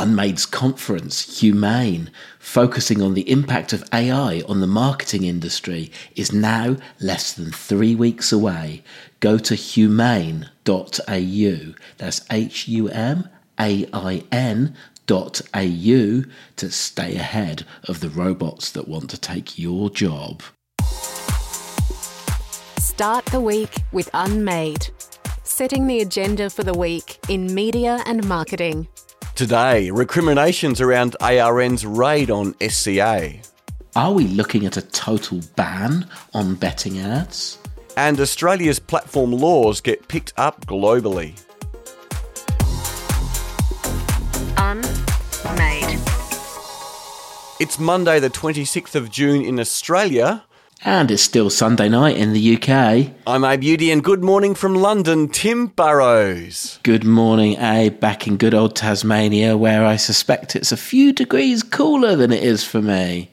Unmade's conference, Humain, focusing on the impact of AI on the marketing industry, is now less than three weeks away. Go to humain.au, that's H U M A I N dot au to stay ahead of the robots that want to take your job. Start the week with Unmade, setting the agenda for the week in media and marketing. Today, recriminations around ARN's raid on SCA. Are we looking at a total ban on betting ads? And Australia's platform laws get picked up globally. Unmade. It's Monday, the 26th of June in Australia. And it's still Sunday night in the UK. I'm Abe Udy, and good morning from London, Tim Burrowes. Good morning, Abe, back in good old Tasmania, where I suspect it's a few degrees cooler than it is for me.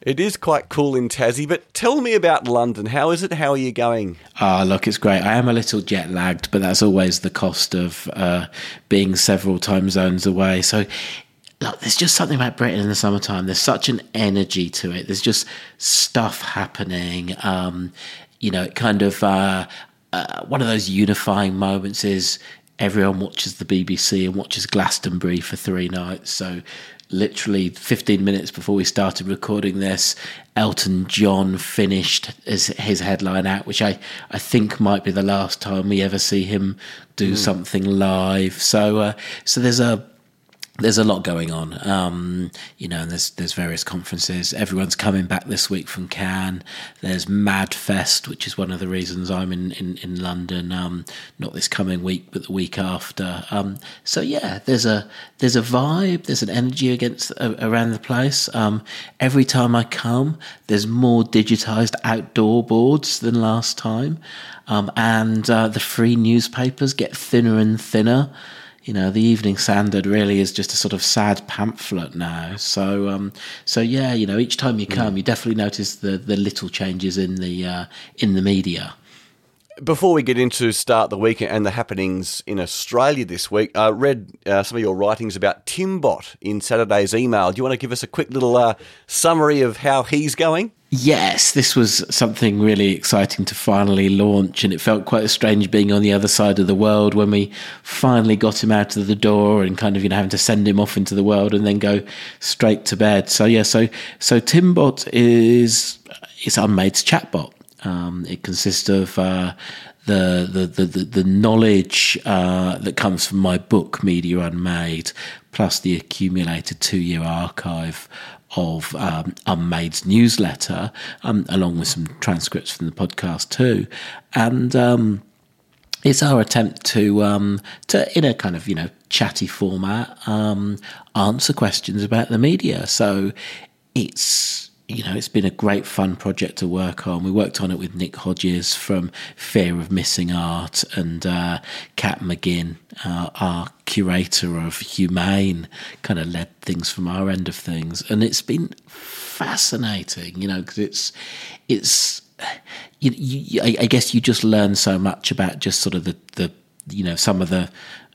It is quite cool in Tassie, but tell me about London. How is it? How are you going? Ah, look, it's great. I am a little jet lagged, but that's always the cost of uh, being several time zones away. So look, there's just something about Britain in the summertime. There's such an energy to it. There's just stuff happening. Um, you know, it kind of uh, uh, one of those unifying moments is everyone watches the BBC and watches Glastonbury for three nights. So, literally 15 minutes before we started recording this, Elton John finished his, his headline out, which I, I think might be the last time we ever see him do mm. something live. So, uh, so there's a there's a lot going on, um, you know, and there's there's various conferences. Everyone's coming back this week from Cannes. There's Madfest, which is one of the reasons I'm in in, in London. Um, not this coming week, but the week after. Um, so yeah, there's a there's a vibe. There's an energy against uh, around the place. Um, every time I come, there's more digitized outdoor boards than last time, um, and uh, the free newspapers get thinner and thinner you know, the Evening Standard really is just a sort of sad pamphlet now. So, um, so yeah, you know, each time you come, mm. you definitely notice the the little changes in the uh, in the media. Before we get into start the week and the happenings in Australia this week, I read uh, some of your writings about Timbot in Saturday's email. Do you want to give us a quick little uh, summary of how he's going? Yes, this was something really exciting to finally launch, and it felt quite strange being on the other side of the world when we finally got him out of the door and kind of you know having to send him off into the world and then go straight to bed. So yeah, so so Timbot is it's Unmade's chatbot. Um, it consists of uh, the, the, the, the, knowledge uh, that comes from my book, Media Unmade, plus the accumulated two year archive of um, Unmade's newsletter, um, along with some transcripts from the podcast too. And um, it's our attempt to, um, to, in a kind of, you know, chatty format, um, answer questions about the media. So it's you know, it's been a great fun project to work on. We worked on it with Nick Hodges from Fear of Missing Art and uh, Kat McGinn, uh, our curator of Humain, kind of led things from our end of things, and it's been fascinating. You know, because it's it's you, you, I guess you just learn so much about just sort of the the you know some of the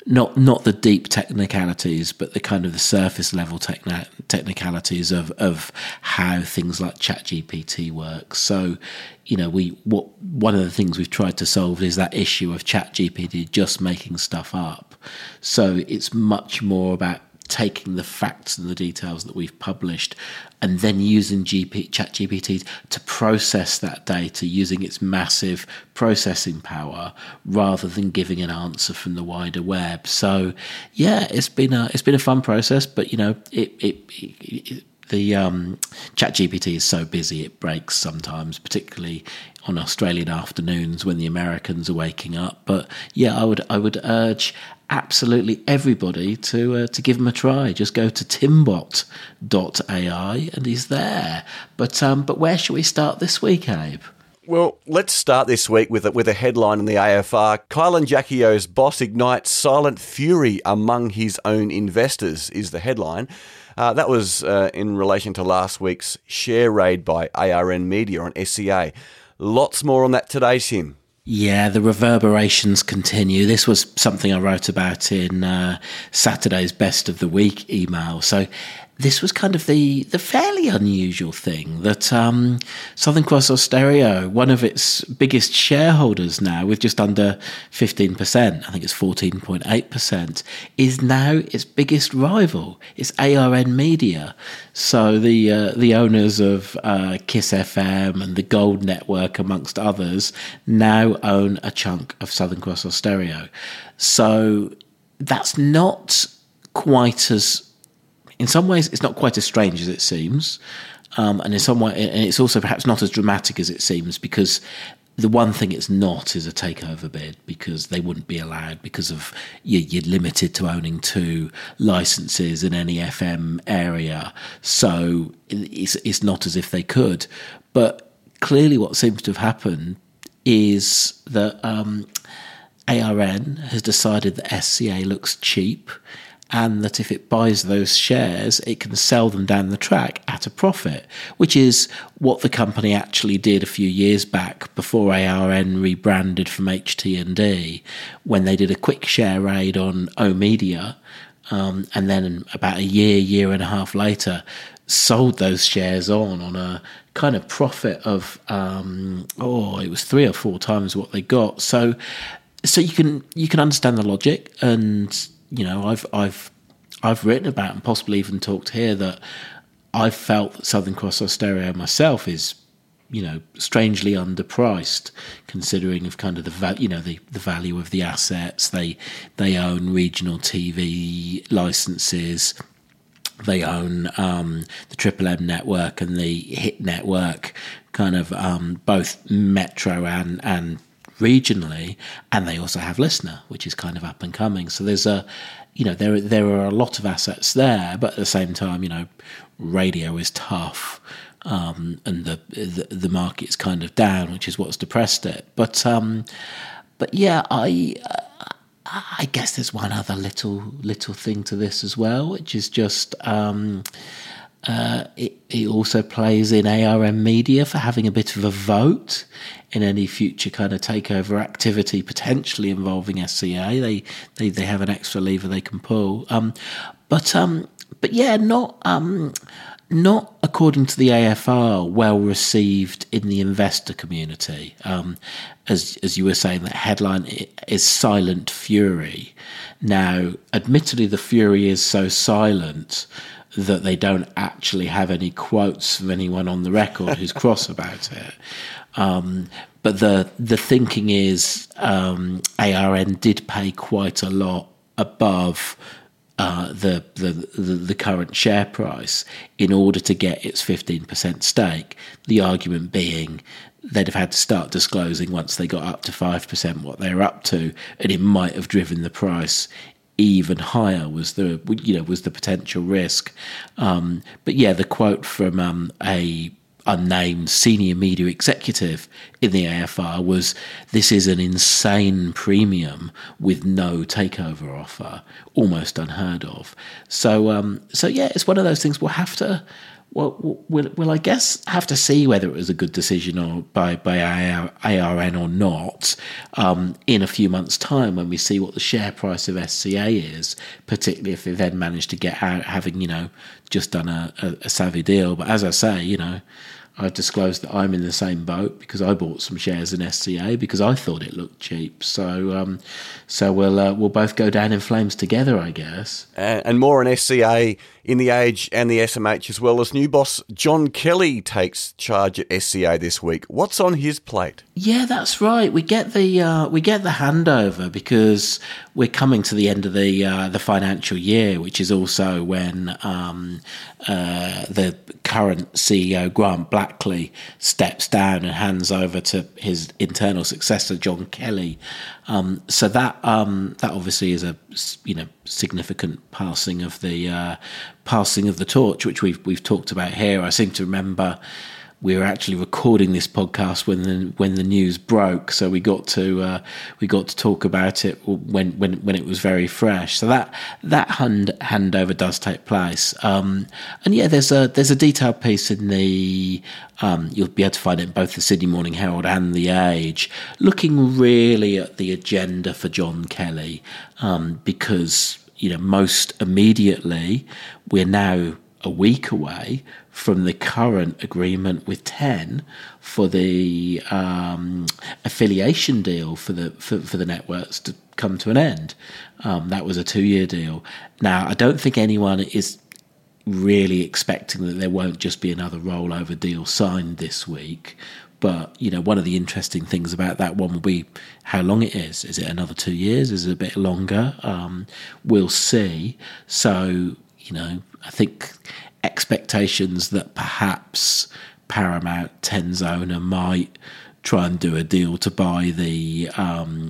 not not the deep technicalities, but the kind of the surface level techni- technicalities of of how things like ChatGPT works. So, you know, we what one of the things we've tried to solve is that issue of ChatGPT just making stuff up. So it's much more about taking the facts and the details that we've published and then using GP, ChatGPT to process that data using its massive processing power rather than giving an answer from the wider web. So, yeah, it's been a it's been a fun process, but you know, it, it, it, it the um, ChatGPT is so busy it breaks sometimes, particularly on Australian afternoons when the Americans are waking up. But yeah, I would I would urge absolutely everybody to uh, to give him a try. Just go to timbot.ai and he's there. But um, but where should we start this week, Abe? Well, let's start this week with a, with a headline in the AFR. Kyle and Jackie O's boss ignites silent fury among his own investors, is the headline. Uh, that was uh, in relation to last week's share raid by ARN Media on SCA. Lots more on that today, Tim. Yeah, the reverberations continue. This was something I wrote about in uh, Saturday's Best of the Week email. So this was kind of the the fairly unusual thing that um, Southern Cross Austereo, one of its biggest shareholders now, with just under fifteen percent, I think it's fourteen point eight percent, is now its biggest rival. It's ARN Media. So the uh, the owners of uh, Kiss FM and the Gold Network, amongst others, now own a chunk of Southern Cross Austereo. So that's not quite as in some ways, it's not quite as strange as it seems. Um, and in some way, and it's also perhaps not as dramatic as it seems because the one thing it's not is a takeover bid because they wouldn't be allowed because of you're limited to owning two licenses in any FM area. So it's it's not as if they could. But clearly, what seems to have happened is that um, ARN has decided that SCA looks cheap and that if it buys those shares, it can sell them down the track at a profit, which is what the company actually did a few years back before ARN rebranded from HT&E, when they did a quick share raid on oOh!media, um, and then about a year, year and a half later, sold those shares on on a kind of profit of um, oh, it was three or four times what they got. So, so you can you can understand the logic and you know, I've I've I've written about and possibly even talked here that I've felt that Southern Cross Austereo myself is, you know, strangely underpriced considering of kind of the val- you know the, the value of the assets. They they own regional TV licenses. They own um, the Triple M network and the Hit network, kind of um, both metro and and regionally, and they also have LiSTNR, which is kind of up and coming. So there's a, you know, there there are a lot of assets there, but at the same time, you know, radio is tough. Um, and the, the, the market's kind of down, which is what's depressed it. But um, but yeah, I uh, I guess there's one other little little thing to this as well, which is just um, uh, it, it also plays in ARN Media for having a bit of a vote in any future kind of takeover activity potentially involving SCA. They they, they have an extra lever they can pull. Um, but um, but yeah, not um, not according to the AFR well received in the investor community. Um, as as you were saying, that headline is silent fury. Now, admittedly, the fury is so silent that they don't actually have any quotes from anyone on the record who's cross about it. Um, but the the thinking is um, ARN did pay quite a lot above uh, the, the, the the current share price in order to get its fifteen percent stake. The argument being they'd have had to start disclosing once they got up to five percent what they're up to, and it might have driven the price even higher was the you know was the potential risk. Um, but yeah, the quote from um, a unnamed senior media executive in the AFR was this is an insane premium with no takeover offer, almost unheard of. So um, so yeah, it's one of those things we'll have to well, we'll, we'll, I guess have to see whether it was a good decision or by by ARN or not um, in a few months' time when we see what the share price of SCA is, particularly if they then manage to get out having you know just done a, a, a savvy deal. But as I say, you know, I've disclosed that I'm in the same boat because I bought some shares in SCA because I thought it looked cheap. So, um, so we'll uh, we'll both go down in flames together, I guess. And, and more on SCA in the Age and the SMH as well as new boss John Kelly takes charge at SCA this week. What's on his plate? Yeah, that's right. We get the uh, we get the handover because we're coming to the end of the uh, the financial year, which is also when um, uh, the current CEO Grant Steps down and hands over to his internal successor John Kelly. Um, so that um, that obviously is a you know significant passing of the uh, passing of the torch, which we've we've talked about here. I seem to remember we were actually recording this podcast when the when the news broke, so we got to uh, we got to talk about it when when when it was very fresh. So that that hand handover does take place, um, and yeah, there's a there's a detailed piece in the um, you'll be able to find it in both the Sydney Morning Herald and the Age, looking really at the agenda for John Kelly, um, because you know most immediately we're now a week away from the current agreement with Ten for the um, affiliation deal for the for, for, the networks to come to an end. Um, that was a two year deal. Now, I don't think anyone is really expecting that there won't just be another rollover deal signed this week. But you know, one of the interesting things about that one will be how long it is. Is it another two years? Is it a bit longer? Um, we'll see. So you know, I think expectations that perhaps Paramount Ten's owner might try and do a deal to buy the um,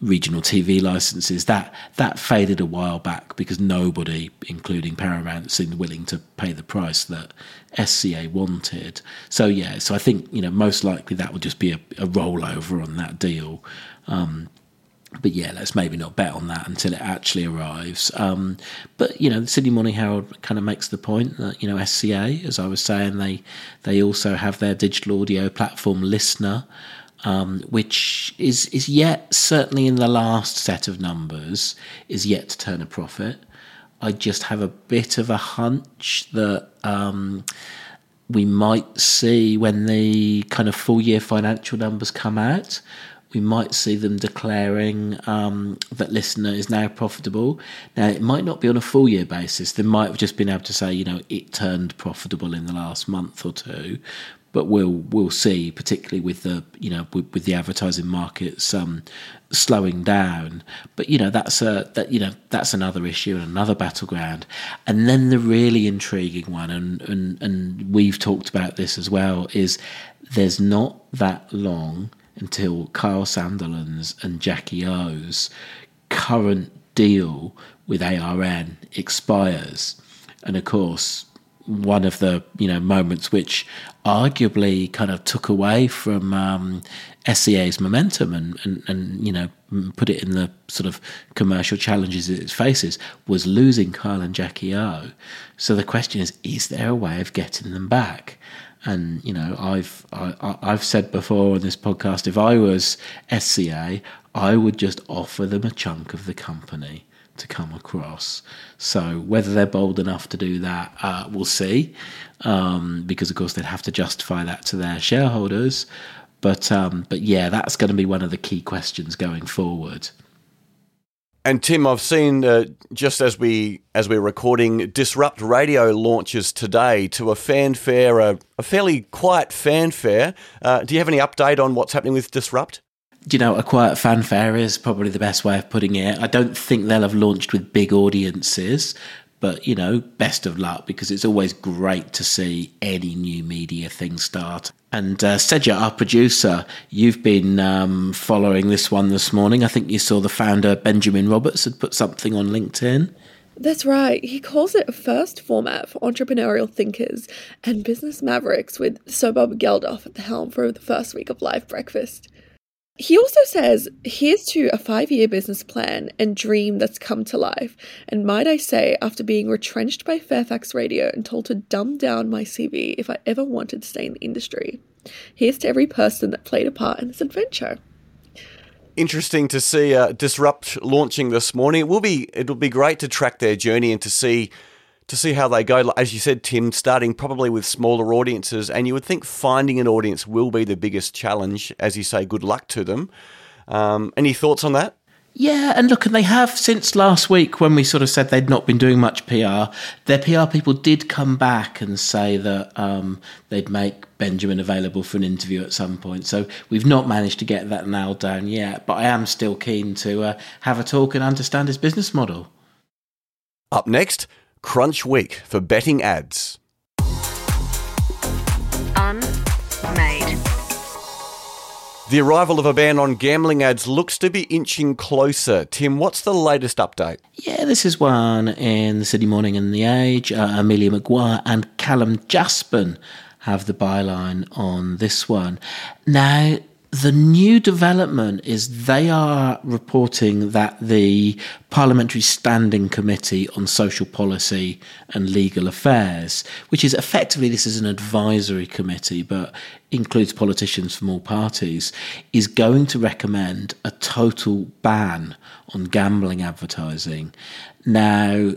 regional TV licenses that that faded a while back because nobody, including Paramount, seemed willing to pay the price that SCA wanted. So yeah, so I think you know most likely that will just be a, a rollover on that deal. Um, but yeah, let's maybe not bet on that until it actually arrives. Um, but you know, the Sydney Morning Herald kind of makes the point that you know SCA, as I was saying, they they also have their digital audio platform LiSTNR, um, which is is yet certainly in the last set of numbers is yet to turn a profit. I just have a bit of a hunch that. Um, we might see when the kind of full year financial numbers come out, we might see them declaring um, that LiSTNR is now profitable. Now, it might not be on a full year basis. They might have just been able to say, you know, it turned profitable in the last month or two. But we'll we'll see, particularly with the you know with, with the advertising markets um, slowing down. But you know that's a that you know that's another issue and another battleground. And then the really intriguing one, and and and we've talked about this as well, is there's not that long until Kyle Sandilands and Jackie O's current deal with ARN expires. And of course, one of the you know moments which arguably kind of took away from um, SCA's momentum and, and, and you know put it in the sort of commercial challenges it faces was losing Kyle and Jackie O. So the question is, is there a way of getting them back? And you know, I've I, I've said before on this podcast, if I was SCA, I would just offer them a chunk of the company to come across. So whether they're bold enough to do that, uh, we'll see, um, because of course they'd have to justify that to their shareholders. But um, but yeah, that's going to be one of the key questions going forward. And Tim, I've seen uh, just as we as we're recording, Disrupt Radio launches today to a fanfare, a, a fairly quiet fanfare. Uh, do you have any update on what's happening with Disrupt? you know, a quiet fanfare is probably the best way of putting it. I don't think they'll have launched with big audiences, but you know, best of luck because it's always great to see any new media thing start. And uh, our producer, you've been um, following this one this morning. I think you saw the founder, Benjamin Roberts, had put something on LinkedIn. That's right. He calls it a first format for entrepreneurial thinkers and business mavericks with Sir Bob Geldof at the helm for the first week of live breakfast. He also says, here's to a five year business plan and dream that's come to life. And might I say, after being retrenched by Fairfax Radio and told to dumb down my CV if I ever wanted to stay in the industry. Here's to every person that played a part in this adventure. Interesting to see uh, Disrupt launching this morning. It will be it will be great to track their journey and to see to see how they go. As you said, Tim, starting probably with smaller audiences, and you would think finding an audience will be the biggest challenge. As you say, good luck to them. Um, any thoughts on that? Yeah, and look, and they have since last week when we sort of said they'd not been doing much PR. Their PR people did come back and say that um, they'd make Benjamin available for an interview at some point. So we've not managed to get that nailed down yet, but I am still keen to uh, have a talk and understand his business model. Up next, Crunch Week for betting ads. Unmade. The arrival of a ban on gambling ads looks to be inching closer. Tim, what's the latest update? Yeah, this is one in the Sydney Morning and the Age. Uh, Amelia McGuire and Calum Jaspan have the byline on this one. Now, the new development is they are reporting that the Parliamentary Standing Committee on Social Policy and Legal Affairs, which is effectively this is an advisory committee but includes politicians from all parties, is going to recommend a total ban on gambling advertising. Now,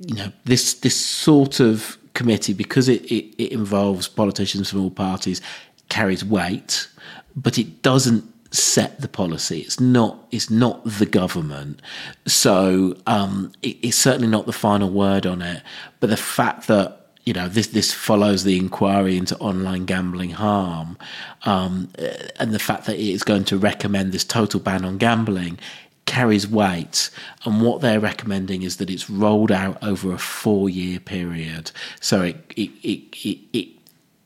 you know this this sort of committee because it, it, it involves politicians from all parties carries weight but it doesn't set the policy. It's not. It's not the government. So um, it, it's certainly not the final word on it. But the fact that you know this this follows the inquiry into online gambling harm, um, and the fact that it is going to recommend this total ban on gambling carries weight. And what they're recommending is that it's rolled out over a four year period. So it it, it, it, it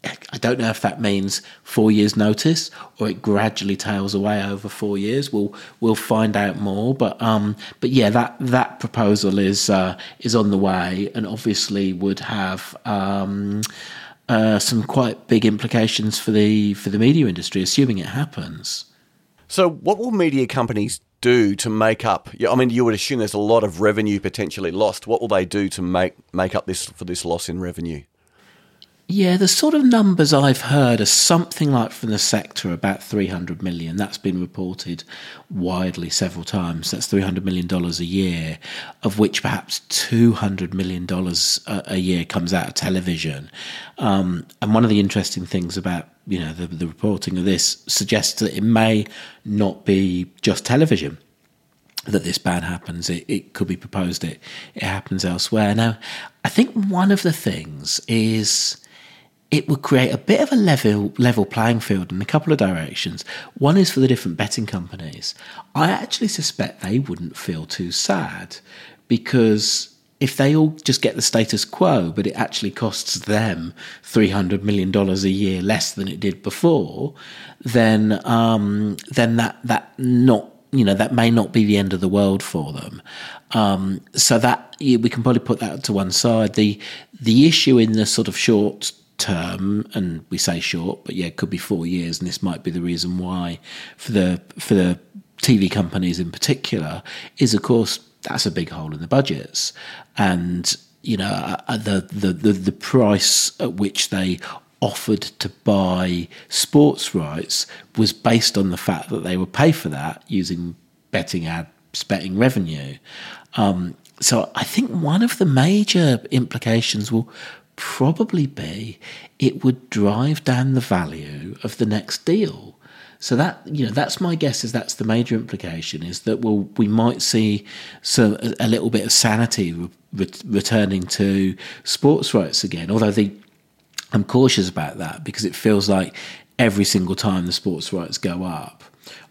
I don't know if that means four years' notice or it gradually tails away over four years. We'll we'll find out more. But um, but yeah, that that proposal is uh, is on the way, and obviously would have um, uh, some quite big implications for the for the media industry, assuming it happens. So, what will media companies do to make up? I mean, you would assume there's a lot of revenue potentially lost. What will they do to make make up this for this loss in revenue? Yeah, the sort of numbers I've heard are something like from the sector about 300 million. That's been reported widely several times. That's 300 million dollars a year, of which perhaps 200 million dollars a year comes out of television. Um, and one of the interesting things about you know the, the reporting of this suggests that it may not be just television that this ban happens. It, it could be proposed it it happens elsewhere. Now, I think one of the things is it would create a bit of a level level playing field in a couple of directions. One is for the different betting companies. I actually suspect they wouldn't feel too sad because if they all just get the status quo, but it actually costs them three hundred million dollars a year less than it did before, then um, then that that not you know that may not be the end of the world for them. Um, so that we can probably put that to one side. The the issue in the sort of short term, and we say short, but yeah, it could be four years, and this might be the reason why for the for the TV companies in particular is, of course, that's a big hole in the budgets, and you know uh, uh, the the the, the price at which they offered to buy sports rights was based on the fact that they would pay for that using betting ad betting revenue. Um, so I think one of the major implications will probably be it would drive down the value of the next deal. So that you know that's my guess is that's the major implication is that well we might see some a, little bit of sanity re- returning to sports rights again. Although the I'm cautious about that because it feels like every single time the sports rights go up,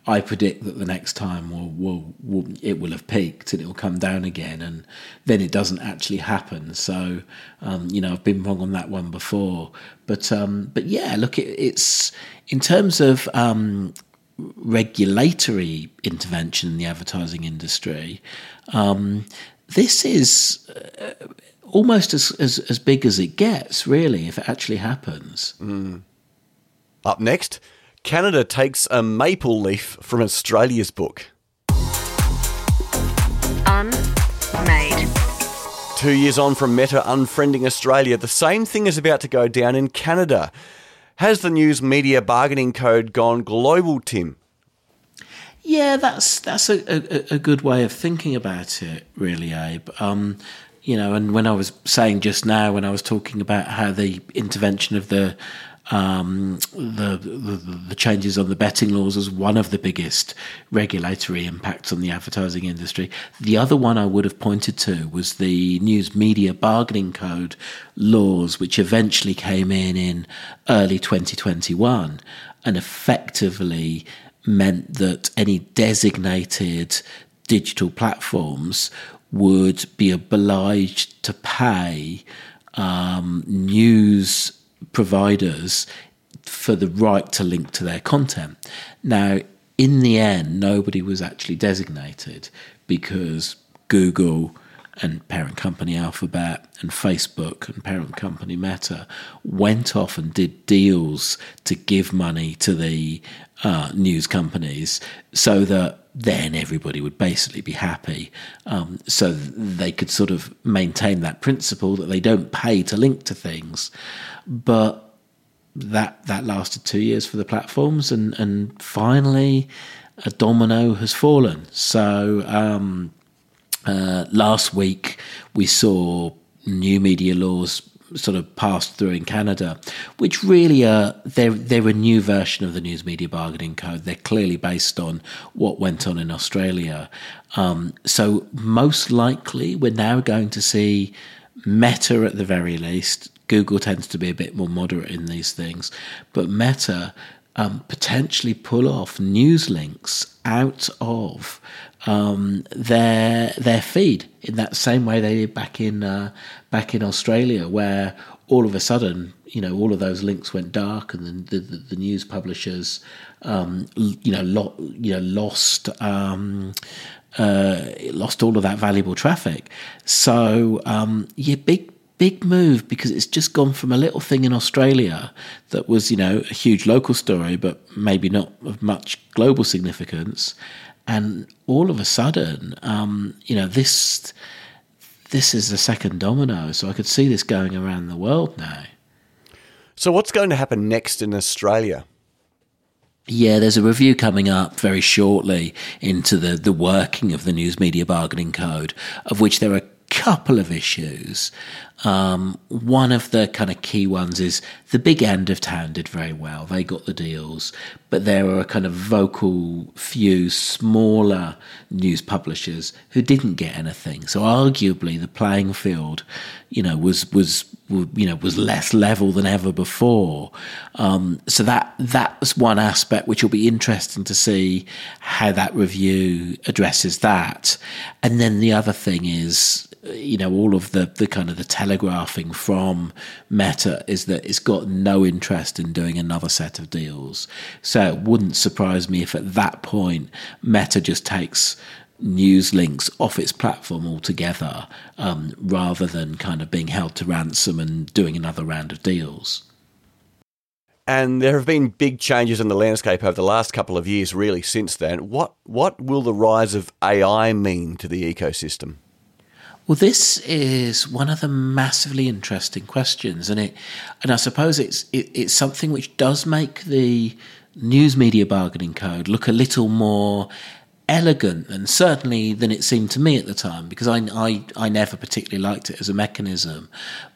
I predict that the next time will will will it will have peaked and it will come down again, and then it doesn't actually happen. So, um, you know, I've been wrong on that one before, but um, but yeah, look, it, it's in terms of um, regulatory intervention in the advertising industry. Um, this is uh, almost as, as as big as it gets, really, if it actually happens. Mm. Up next. Canada takes a maple leaf from Australia's book. Unmade. Two years on from Meta unfriending Australia, the same thing is about to go down in Canada. Has the news media bargaining code gone global, Tim? Yeah, that's that's a, a, a good way of thinking about it, really, Abe. Um, you know, and when I was saying just now, when I was talking about how the intervention of the um, the, the, the changes on the betting laws as one of the biggest regulatory impacts on the advertising industry. The other one I would have pointed to was the News Media Bargaining Code laws, which eventually came in in early 2021 and effectively meant that any designated digital platforms would be obliged to pay um, news providers for the right to link to their content. Now, in the end, nobody was actually designated because Google and parent company Alphabet and Facebook and parent company Meta went off and did deals to give money to the uh, news companies so that then everybody would basically be happy. Um, so they could sort of maintain that principle that they don't pay to link to things. But that that lasted two years for the platforms, and and finally, a domino has fallen. So um, uh, last week we saw new media laws sort of passed through in Canada, which really are they're they're a new version of the News Media Bargaining Code. They're clearly based on what went on in Australia. Um, so most likely, we're now going to see Meta at the very least. Google tends to be a bit more moderate in these things, but Meta um, potentially pull off news links out of um, their their feed in that same way they did back in uh, back in Australia, where all of a sudden, you know, all of those links went dark, and the the, the news publishers, um, you know, lo- you know, lost. Um, uh, lost all of that valuable traffic. So, um, yeah, big big move because it's just gone from a little thing in Australia that was, you know, a huge local story, but maybe not of much global significance, and all of a sudden, um, you know, this this is the second domino. So I could see this going around the world now. So what's going to happen next in Australia? Yeah, there's a review coming up very shortly into the, the working of the News Media Bargaining Code, of which there are couple of issues. Um, one of the kind of key ones is the big end of town did very well. They got the deals, but there were a kind of vocal few smaller news publishers who didn't get anything. So arguably the playing field, you know, was was you know was less level than ever before. Um, so that that's one aspect which will be interesting to see how that review addresses that. And then the other thing is you know all of the the kind of the telegraphing from Meta is that it's got no interest in doing another set of deals. So it wouldn't surprise me if at that point Meta just takes news links off its platform altogether, um, rather than kind of being held to ransom and doing another round of deals. And there have been big changes in the landscape over the last couple of years, really, since then. What what will the rise of AI mean to the ecosystem? Well, this is one of the massively interesting questions, and it, and I suppose it's it, it's something which does make the news media bargaining code look a little more elegant and certainly than it seemed to me at the time because I, I, I never particularly liked it as a mechanism.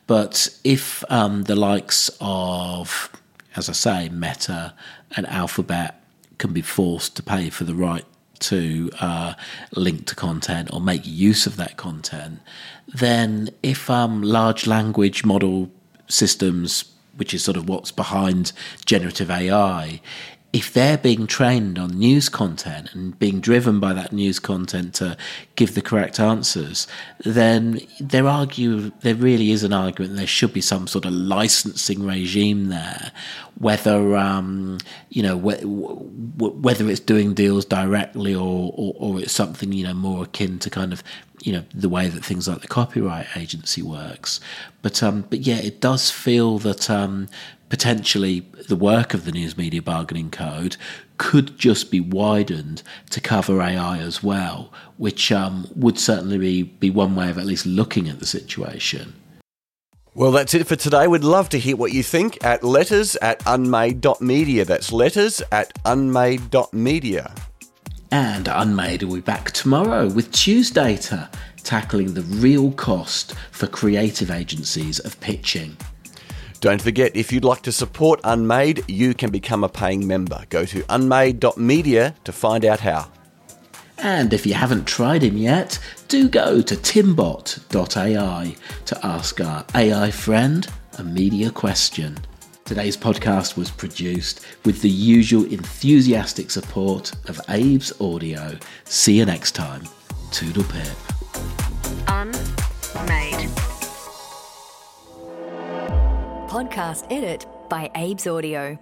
But if um, the likes of, as I say, Meta and Alphabet can be forced to pay for the right to uh, link to content or make use of that content, then if um, large language model systems, which is sort of what's behind generative AI, if they're being trained on news content and being driven by that news content to give the correct answers, then there argue there really is an argument there should be some sort of licensing regime there, whether um, you know wh- wh- whether it's doing deals directly or, or or it's something you know more akin to kind of you know the way that things like the copyright agency works. But um, but yeah, it does feel that um, potentially the work of the News Media Bargaining Code could just be widened to cover AI as well, which um, would certainly be, be one way of at least looking at the situation. Well, that's it for today. We'd love to hear what you think at letters at unmade.media. That's letters at unmade.media. And Unmade will be back tomorrow with Tuesdata, tackling the real cost for creative agencies of pitching. Don't forget, if you'd like to support Unmade, you can become a paying member. Go to unmade.media to find out how. And if you haven't tried him yet, do go to timbot.ai to ask our AI friend a media question. Today's podcast was produced with the usual enthusiastic support of Abe's Audio. See you next time. Toodle pip. Unmade. Podcast edit by Abe's Audio.